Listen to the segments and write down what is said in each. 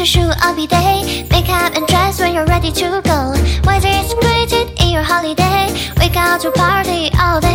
your shoe every day. Makeup and dress when you're ready to go. Weather is greeted in your holiday. Wake out to party all day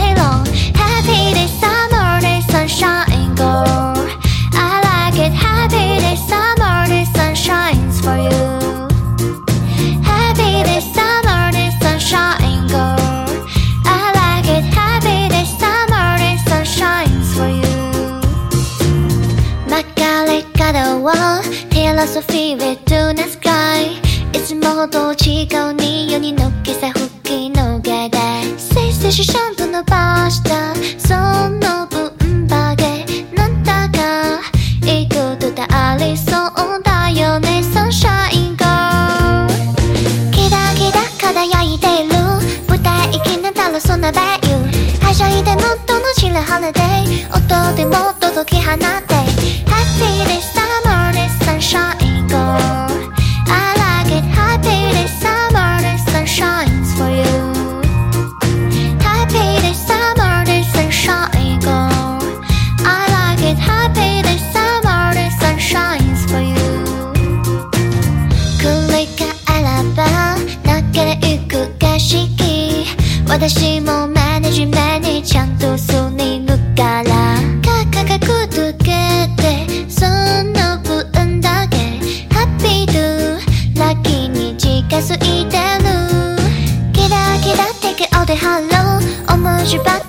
Philosophy with do not sky. いつもと違う匂いにのけさ吹きのけでせいせいシャンプー伸ばしたその分だけなんだかいいことでありそうだよね Sunshine Girl キラキラ輝いてる舞台行きながらそんなベイユはしゃいでもっとの知るハリデー音でも届き放って私もマネジメにちゃんとすりむから価格つけてその分だけ。ハッピーとラッキーに近づいてる。キラキラって顔でハロー。面白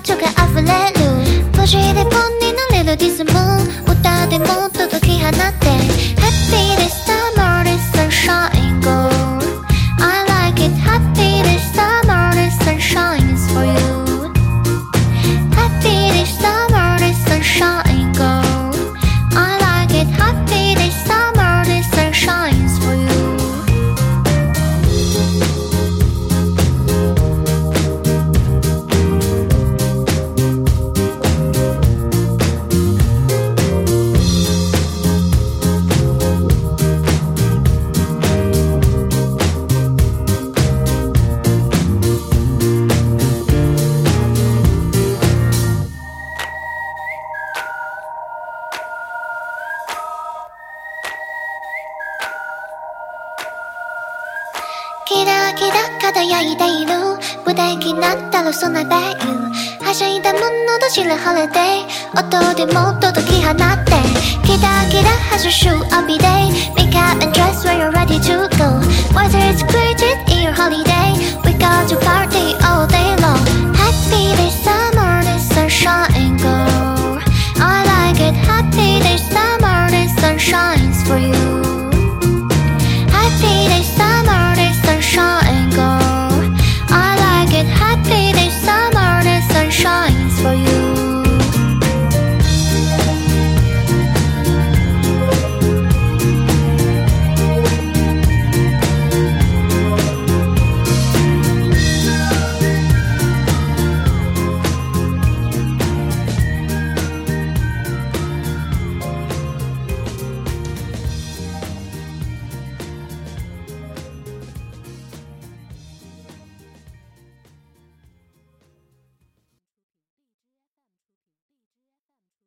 キラキラ輝いている。無敵になったらそんなベイユはしゃいだものと知るハリデー音でも届き放って。キラキラはしゃシュー every day Make up and dress when you're ready to go Whether it's